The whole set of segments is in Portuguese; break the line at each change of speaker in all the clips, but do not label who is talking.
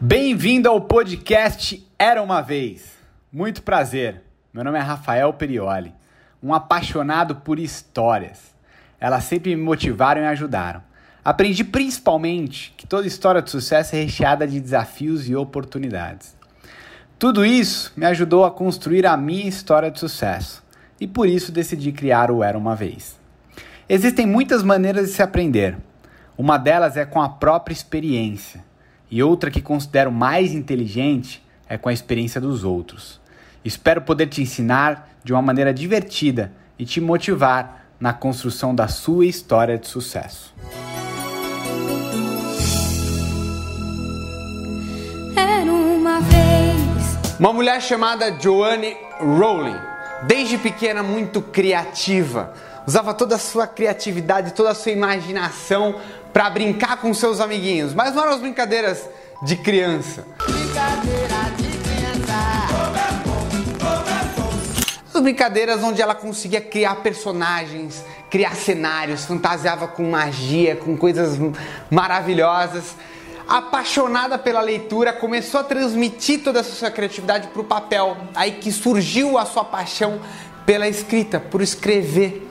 Bem-vindo ao podcast Era uma Vez. Muito prazer. Meu nome é Rafael Perioli, um apaixonado por histórias. Elas sempre me motivaram e ajudaram. Aprendi principalmente que toda história de sucesso é recheada de desafios e oportunidades. Tudo isso me ajudou a construir a minha história de sucesso e por isso decidi criar o Era uma Vez. Existem muitas maneiras de se aprender. Uma delas é com a própria experiência e outra que considero mais inteligente é com a experiência dos outros. Espero poder te ensinar de uma maneira divertida e te motivar na construção da sua história de sucesso.
Era uma vez.
Uma mulher chamada Joanne Rowling, desde pequena muito criativa, usava toda a sua criatividade, toda a sua imaginação para brincar com seus amiguinhos, mas não eram as brincadeiras de criança. Brincadeira de As brincadeiras onde ela conseguia criar personagens, criar cenários, fantasiava com magia, com coisas maravilhosas. Apaixonada pela leitura, começou a transmitir toda essa sua criatividade para o papel. Aí que surgiu a sua paixão pela escrita, por escrever.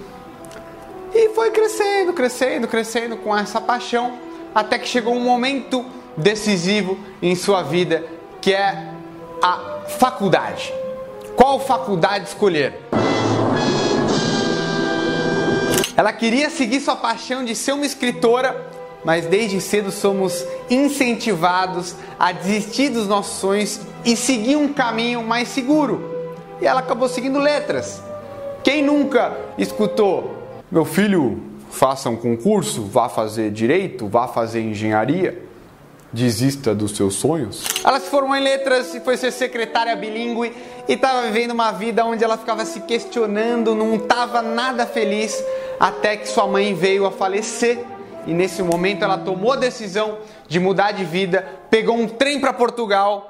E foi crescendo, crescendo, crescendo com essa paixão, até que chegou um momento decisivo em sua vida, que é a faculdade. Qual faculdade escolher? Ela queria seguir sua paixão de ser uma escritora, mas desde cedo somos incentivados a desistir dos nossos sonhos e seguir um caminho mais seguro. E ela acabou seguindo letras. Quem nunca escutou meu filho, faça um concurso, vá fazer direito, vá fazer engenharia, desista dos seus sonhos. Ela se formou em letras e foi ser secretária bilíngue e estava vivendo uma vida onde ela ficava se questionando, não estava nada feliz, até que sua mãe veio a falecer. E nesse momento ela tomou a decisão de mudar de vida, pegou um trem para Portugal.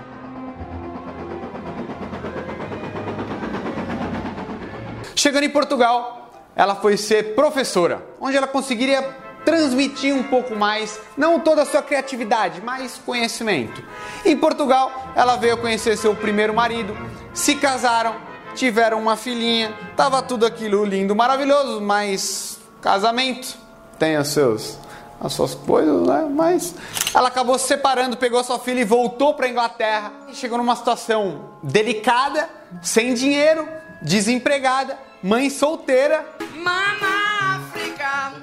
Chegando em Portugal, ela foi ser professora, onde ela conseguiria transmitir um pouco mais, não toda a sua criatividade, mas conhecimento. Em Portugal, ela veio conhecer seu primeiro marido, se casaram, tiveram uma filhinha, tava tudo aquilo lindo, maravilhoso, mas casamento tem os seus as suas coisas, né? Mas ela acabou se separando, pegou sua filha e voltou para Inglaterra. E chegou numa situação delicada, sem dinheiro, desempregada, mãe solteira
Mama África,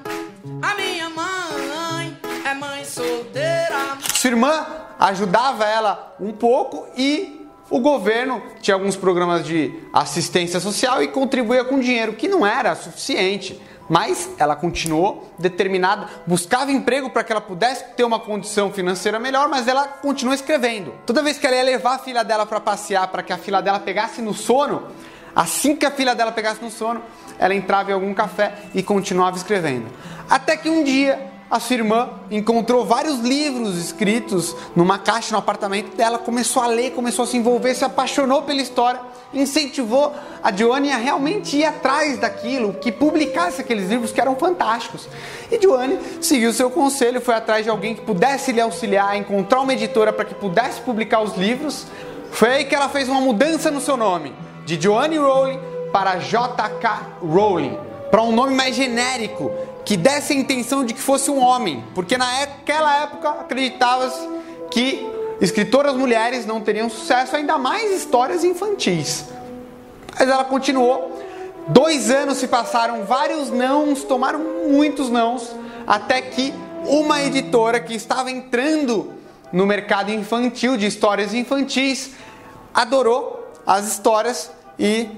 a minha mãe é mãe solteira.
Sua irmã ajudava ela um pouco e o governo tinha alguns programas de assistência social e contribuía com dinheiro, que não era suficiente. Mas ela continuou determinada, buscava emprego para que ela pudesse ter uma condição financeira melhor, mas ela continuou escrevendo. Toda vez que ela ia levar a filha dela para passear, para que a filha dela pegasse no sono, assim que a filha dela pegasse no sono, ela entrava em algum café e continuava escrevendo. Até que um dia a sua irmã encontrou vários livros escritos numa caixa no apartamento dela, começou a ler, começou a se envolver, se apaixonou pela história, incentivou a Joanne a realmente ir atrás daquilo, que publicasse aqueles livros que eram fantásticos. E Joanne seguiu seu conselho, foi atrás de alguém que pudesse lhe auxiliar, encontrar uma editora para que pudesse publicar os livros. Foi aí que ela fez uma mudança no seu nome, de Joanne Rowling para J.K. Rowling, para um nome mais genérico, que desse a intenção de que fosse um homem, porque naquela época acreditava-se que escritoras mulheres não teriam sucesso, ainda mais histórias infantis. Mas ela continuou. Dois anos se passaram, vários nãos, tomaram muitos nãos, até que uma editora que estava entrando no mercado infantil de histórias infantis adorou as histórias e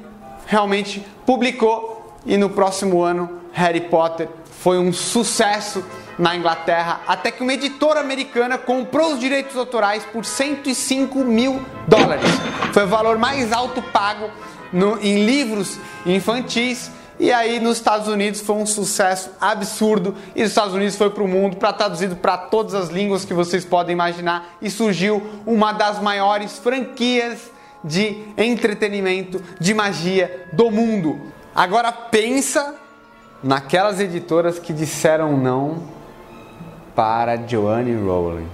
realmente publicou e no próximo ano Harry Potter foi um sucesso na Inglaterra, até que uma editora americana comprou os direitos autorais por 105 mil dólares. Foi o valor mais alto pago no, em livros infantis. E aí nos Estados Unidos foi um sucesso absurdo e nos Estados Unidos foi para o mundo, para traduzido para todas as línguas que vocês podem imaginar e surgiu uma das maiores franquias de entretenimento, de magia do mundo. Agora pensa naquelas editoras que disseram não para Joanne Rowling.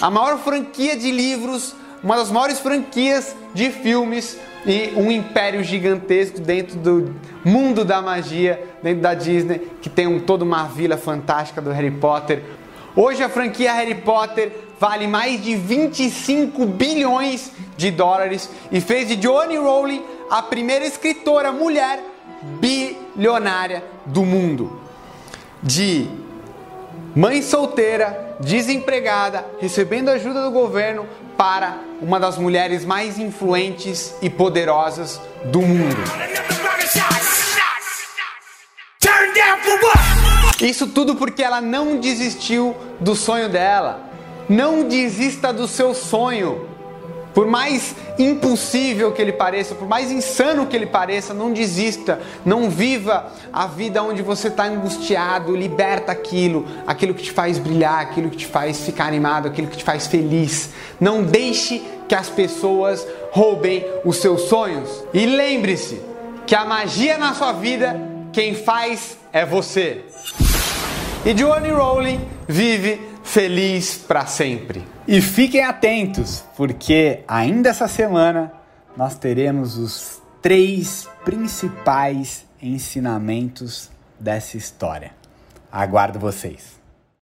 a maior franquia de livros, uma das maiores franquias de filmes e um império gigantesco dentro do mundo da magia, dentro da Disney, que tem um, toda uma vila fantástica do Harry Potter. Hoje a franquia Harry Potter vale mais de 25 bilhões de dólares e fez de Joanne Rowling a primeira escritora mulher bilionária do mundo. De mãe solteira, desempregada, recebendo ajuda do governo para uma das mulheres mais influentes e poderosas do mundo. Isso tudo porque ela não desistiu do sonho dela. Não desista do seu sonho. Por mais impossível que ele pareça, por mais insano que ele pareça, não desista. Não viva a vida onde você está angustiado. Liberta aquilo, aquilo que te faz brilhar, aquilo que te faz ficar animado, aquilo que te faz feliz. Não deixe que as pessoas roubem os seus sonhos. E lembre-se que a magia na sua vida, quem faz é você. E Johnny Rowling vive feliz para sempre.
E fiquem atentos, porque ainda essa semana nós teremos os três principais ensinamentos dessa história. Aguardo vocês.